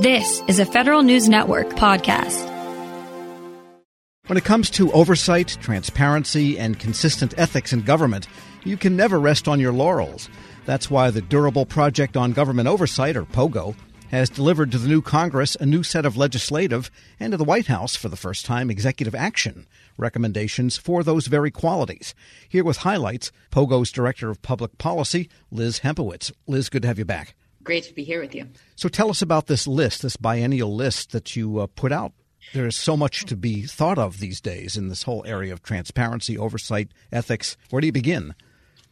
This is a Federal News Network podcast. When it comes to oversight, transparency, and consistent ethics in government, you can never rest on your laurels. That's why the Durable Project on Government Oversight, or POGO, has delivered to the new Congress a new set of legislative and to the White House for the first time executive action recommendations for those very qualities. Here with highlights, POGO's Director of Public Policy, Liz Hempowicz. Liz, good to have you back. Great to be here with you. So tell us about this list, this biennial list that you uh, put out. There is so much to be thought of these days in this whole area of transparency, oversight, ethics. Where do you begin?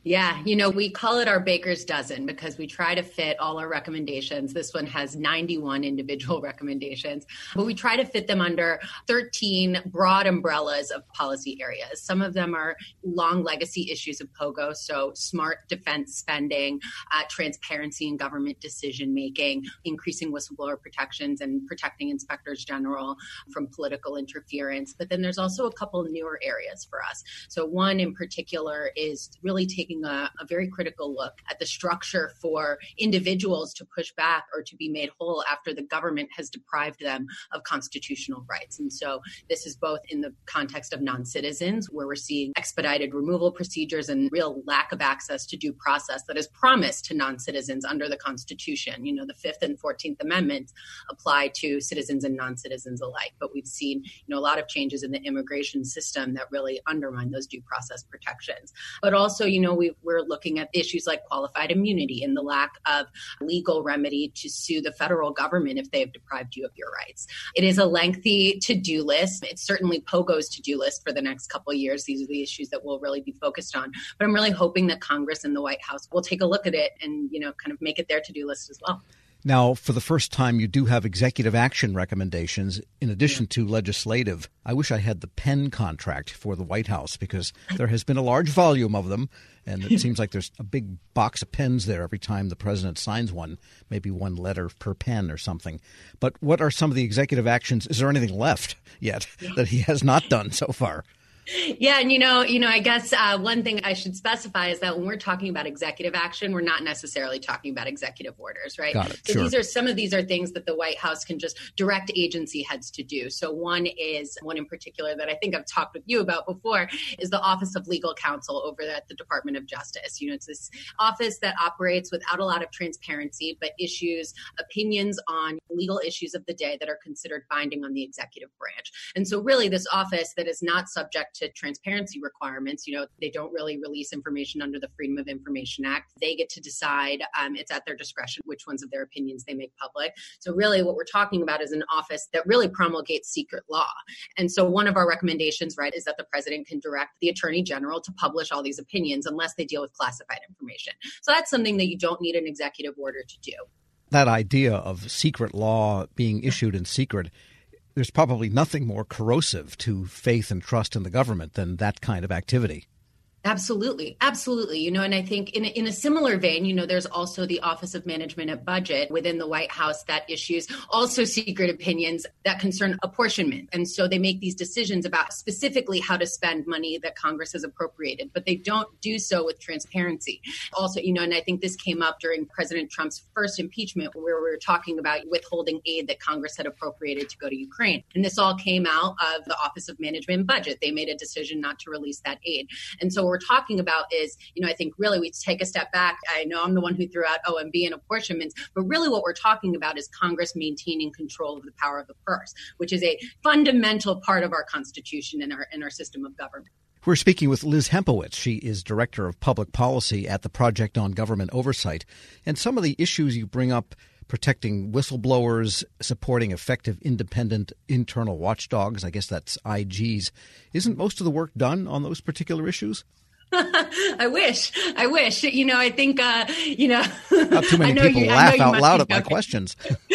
Yeah, you know, we call it our baker's dozen because we try to fit all our recommendations. This one has 91 individual recommendations, but we try to fit them under 13 broad umbrellas of policy areas. Some of them are long legacy issues of POGO, so smart defense spending, uh, transparency in government decision making, increasing whistleblower protections, and protecting inspectors general from political interference. But then there's also a couple newer areas for us. So, one in particular is really taking taking a, a, very critical look at the structure for individuals to push back or to be made whole after the government has deprived them of constitutional rights. And so this is both in the context of non citizens, where we're seeing expedited removal procedures and real lack of access to due process that is promised to non citizens under the Constitution. You know, the Fifth and Fourteenth Amendments apply to citizens and non citizens alike. But we've seen, you know, a lot of changes in the immigration system that really undermine those due process protections. But also, you know, we we, are looking at issues like qualified immunity and the lack of legal remedy to sue the federal government if they have deprived you of your rights. It is a lengthy to do list. It's certainly POGO's to do list for the next couple years. These are the issues that we'll really be focused on. But I'm really hoping that Congress and the White House will take a look at it and, you know, kind of make it their to do list as well. Now, for the first time, you do have executive action recommendations in addition to legislative. I wish I had the pen contract for the White House because there has been a large volume of them, and it seems like there's a big box of pens there every time the president signs one, maybe one letter per pen or something. But what are some of the executive actions? Is there anything left yet that he has not done so far? Yeah, and you know, you know, I guess uh, one thing I should specify is that when we're talking about executive action, we're not necessarily talking about executive orders, right? Got it. So sure. these are some of these are things that the White House can just direct agency heads to do. So one is one in particular that I think I've talked with you about before is the Office of Legal Counsel over at the Department of Justice. You know, it's this office that operates without a lot of transparency, but issues opinions on legal issues of the day that are considered binding on the executive branch. And so, really, this office that is not subject to transparency requirements. You know, they don't really release information under the Freedom of Information Act. They get to decide, um, it's at their discretion which ones of their opinions they make public. So, really, what we're talking about is an office that really promulgates secret law. And so, one of our recommendations, right, is that the president can direct the attorney general to publish all these opinions unless they deal with classified information. So, that's something that you don't need an executive order to do that idea of secret law being issued in secret there's probably nothing more corrosive to faith and trust in the government than that kind of activity. Absolutely. Absolutely. You know, and I think in in a similar vein, you know, there's also the Office of Management and Budget within the White House that issues also secret opinions that concern apportionment. And so they make these decisions about specifically how to spend money that Congress has appropriated, but they don't do so with transparency. Also, you know, and I think this came up during President Trump's first impeachment where we were talking about withholding aid that Congress had appropriated to go to Ukraine. And this all came out of the Office of Management and Budget. They made a decision not to release that aid. And so we're talking about is, you know, I think really we take a step back. I know I'm the one who threw out OMB and apportionments, but really what we're talking about is Congress maintaining control of the power of the purse, which is a fundamental part of our Constitution and our, and our system of government. We're speaking with Liz Hempowicz. She is Director of Public Policy at the Project on Government Oversight. And some of the issues you bring up protecting whistleblowers, supporting effective independent internal watchdogs, I guess that's IGs. Isn't most of the work done on those particular issues? I wish. I wish. You know, I think, uh, you know, not too many people you, laugh out loud at my questions.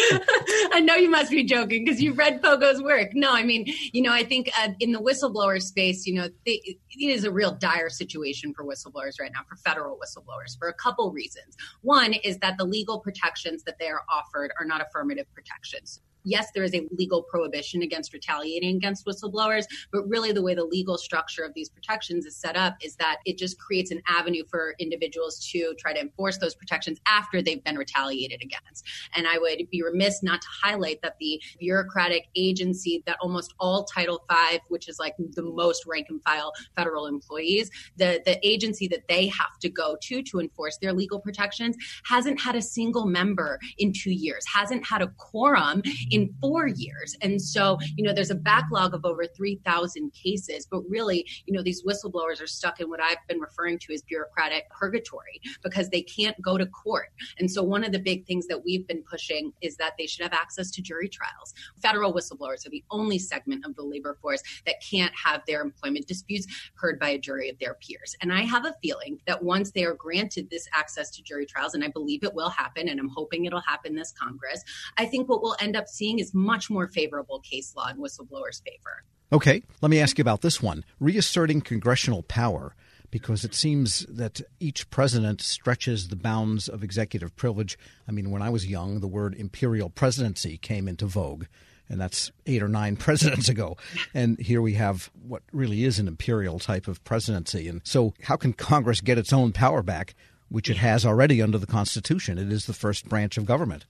I know you must be joking because you've read POGO's work. No, I mean, you know, I think uh, in the whistleblower space, you know, they, it is a real dire situation for whistleblowers right now, for federal whistleblowers, for a couple reasons. One is that the legal protections that they are offered are not affirmative protections yes, there is a legal prohibition against retaliating against whistleblowers, but really the way the legal structure of these protections is set up is that it just creates an avenue for individuals to try to enforce those protections after they've been retaliated against. And I would be remiss not to highlight that the bureaucratic agency that almost all Title V, which is like the most rank and file federal employees, the, the agency that they have to go to to enforce their legal protections hasn't had a single member in two years, hasn't had a quorum in mm-hmm. four years. And so, you know, there's a backlog of over 3,000 cases, but really, you know, these whistleblowers are stuck in what I've been referring to as bureaucratic purgatory because they can't go to court. And so, one of the big things that we've been pushing is that they should have access to jury trials. Federal whistleblowers are the only segment of the labor force that can't have their employment disputes heard by a jury of their peers. And I have a feeling that once they are granted this access to jury trials, and I believe it will happen, and I'm hoping it'll happen this Congress, I think what we'll end up seeing is much more favorable case law in whistleblowers' favor. Okay, let me ask you about this one reasserting congressional power because it seems that each president stretches the bounds of executive privilege. I mean, when I was young, the word imperial presidency came into vogue, and that's eight or nine presidents ago. And here we have what really is an imperial type of presidency. And so, how can Congress get its own power back, which it has already under the Constitution? It is the first branch of government.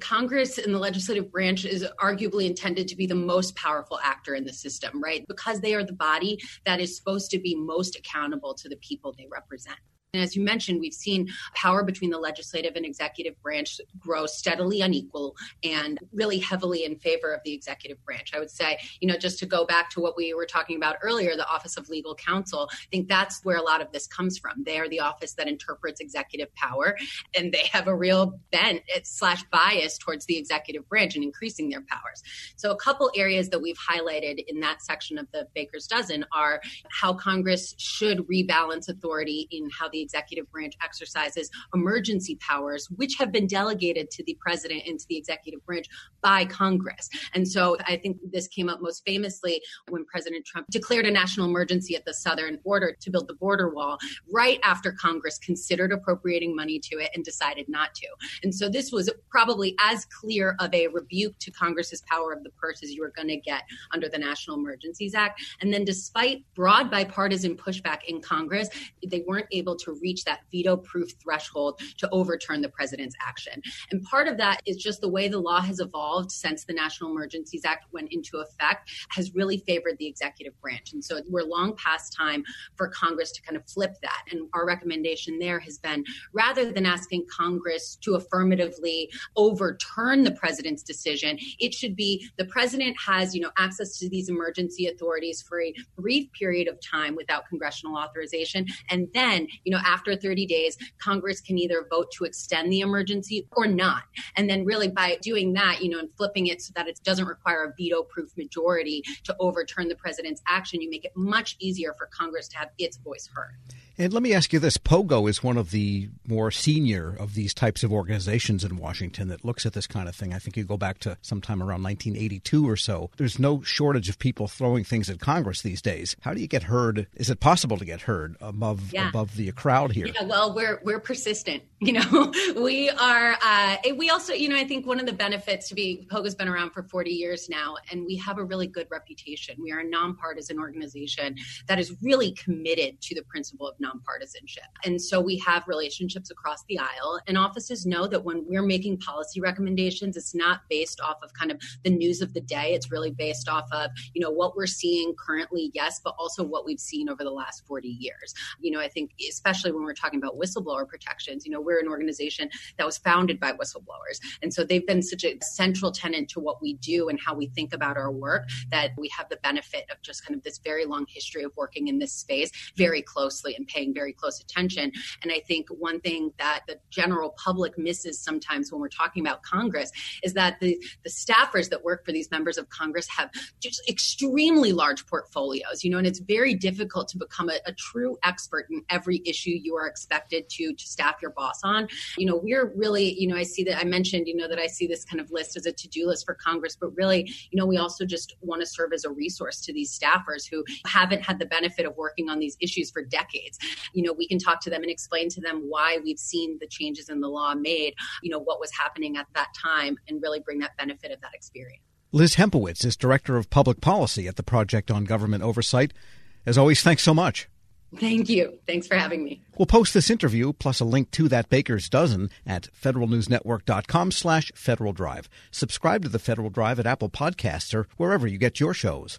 Congress and the legislative branch is arguably intended to be the most powerful actor in the system, right? Because they are the body that is supposed to be most accountable to the people they represent. And as you mentioned, we've seen power between the legislative and executive branch grow steadily unequal and really heavily in favor of the executive branch. I would say, you know, just to go back to what we were talking about earlier, the Office of Legal Counsel, I think that's where a lot of this comes from. They are the office that interprets executive power, and they have a real bent eh, slash bias towards the executive branch and increasing their powers. So, a couple areas that we've highlighted in that section of the Baker's Dozen are how Congress should rebalance authority in how the executive branch exercises emergency powers, which have been delegated to the president and to the executive branch by Congress. And so I think this came up most famously when President Trump declared a national emergency at the southern border to build the border wall right after Congress considered appropriating money to it and decided not to. And so this was probably as clear of a rebuke to Congress's power of the purse as you were going to get under the National Emergencies Act. And then despite broad bipartisan pushback in Congress, they weren't able to reach that veto proof threshold to overturn the president's action. And part of that is just the way the law has evolved since the National Emergencies Act went into effect has really favored the executive branch. And so we're long past time for Congress to kind of flip that. And our recommendation there has been rather than asking Congress to affirmatively overturn the president's decision, it should be the president has, you know, access to these emergency authorities for a brief period of time without congressional authorization. And then, you know, after 30 days, Congress can either vote to extend the emergency or not. And then, really, by doing that, you know, and flipping it so that it doesn't require a veto proof majority to overturn the president's action, you make it much easier for Congress to have its voice heard. And let me ask you this POGO is one of the more senior of these types of organizations in Washington that looks at this kind of thing. I think you go back to sometime around 1982 or so. There's no shortage of people throwing things at Congress these days. How do you get heard? Is it possible to get heard above yeah. above the crowd here? Yeah, well, we're we're persistent. You know, we are. Uh, we also, you know, I think one of the benefits to be POGO's been around for 40 years now, and we have a really good reputation. We are a nonpartisan organization that is really committed to the principle of nonpartisanship. And so we have relationships across the aisle, and offices know that when we're making policy recommendations, it's not based off of kind of the news of the day. It's really based off of, you know, what we're seeing currently, yes, but also what we've seen over the last 40 years. You know, I think especially when we're talking about whistleblower protections, you know, we're an organization that was founded by whistleblowers. And so they've been such a central tenant to what we do and how we think about our work that we have the benefit of just kind of this very long history of working in this space very closely and paying very close attention. And I think one thing that the general public misses sometimes when we're talking about Congress is that the, the staffers that work for these members of Congress have just extremely large portfolios, you know, and it's very difficult to become a, a true expert in every issue you are expected to to staff your boss on. You know, we're really, you know, I see that I mentioned, you know, that I see this kind of list as a to-do list for Congress, but really, you know, we also just want to serve as a resource to these staffers who haven't had the benefit of working on these issues for decades you know, we can talk to them and explain to them why we've seen the changes in the law made, you know, what was happening at that time and really bring that benefit of that experience. Liz Hempowicz is Director of Public Policy at the Project on Government Oversight. As always, thanks so much. Thank you. Thanks for having me. We'll post this interview plus a link to that baker's dozen at federalnewsnetwork.com slash Federal Drive. Subscribe to the Federal Drive at Apple Podcasts or wherever you get your shows.